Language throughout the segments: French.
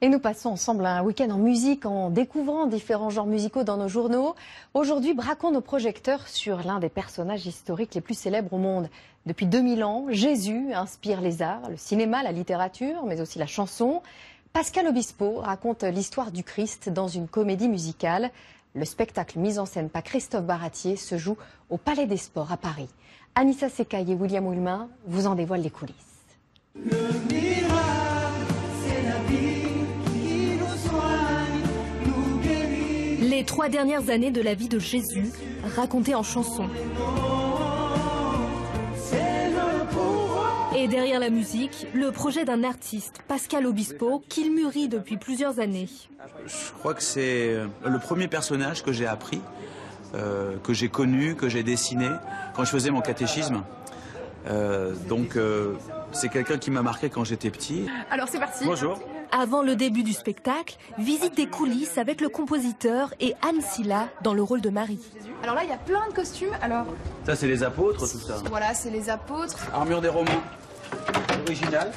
Et nous passons ensemble un week-end en musique en découvrant différents genres musicaux dans nos journaux. Aujourd'hui, braquons nos projecteurs sur l'un des personnages historiques les plus célèbres au monde. Depuis 2000 ans, Jésus inspire les arts, le cinéma, la littérature, mais aussi la chanson. Pascal Obispo raconte l'histoire du Christ dans une comédie musicale. Le spectacle mis en scène par Christophe Baratier se joue au Palais des Sports à Paris. Anissa Secaille et William Houlmin vous en dévoilent les coulisses. Les trois dernières années de la vie de Jésus, racontées en chansons. Et derrière la musique, le projet d'un artiste, Pascal Obispo, qu'il mûrit depuis plusieurs années. Je crois que c'est le premier personnage que j'ai appris, euh, que j'ai connu, que j'ai dessiné quand je faisais mon catéchisme. Euh, donc euh, c'est quelqu'un qui m'a marqué quand j'étais petit. Alors c'est parti. Bonjour. Avant le début du spectacle, visite des coulisses avec le compositeur et Anne Silla dans le rôle de Marie. Alors là, il y a plein de costumes. Alors Ça c'est les apôtres, tout ça. voilà, c'est les apôtres. Armure des Romains. Original.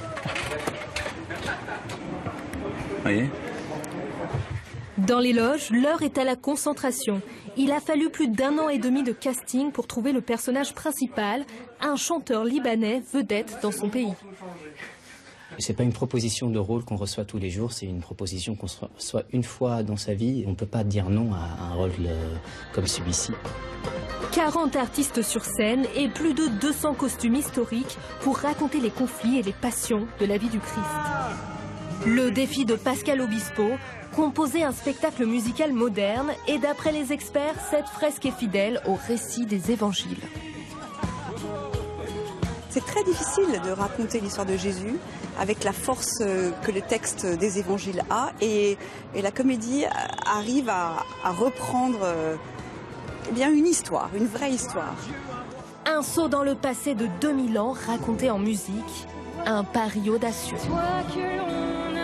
Vous voyez? Dans les loges, l'heure est à la concentration. Il a fallu plus d'un an et demi de casting pour trouver le personnage principal, un chanteur libanais vedette dans son pays. C'est pas une proposition de rôle qu'on reçoit tous les jours, c'est une proposition qu'on reçoit une fois dans sa vie. On ne peut pas dire non à un rôle euh, comme celui-ci. 40 artistes sur scène et plus de 200 costumes historiques pour raconter les conflits et les passions de la vie du Christ. Le défi de Pascal Obispo, composer un spectacle musical moderne et d'après les experts, cette fresque est fidèle au récit des évangiles. C'est très difficile de raconter l'histoire de Jésus avec la force euh, que le texte des évangiles a et, et la comédie arrive à, à reprendre euh, eh bien une histoire, une vraie histoire. Un saut dans le passé de 2000 ans raconté en musique, un pari audacieux. Toi que l'on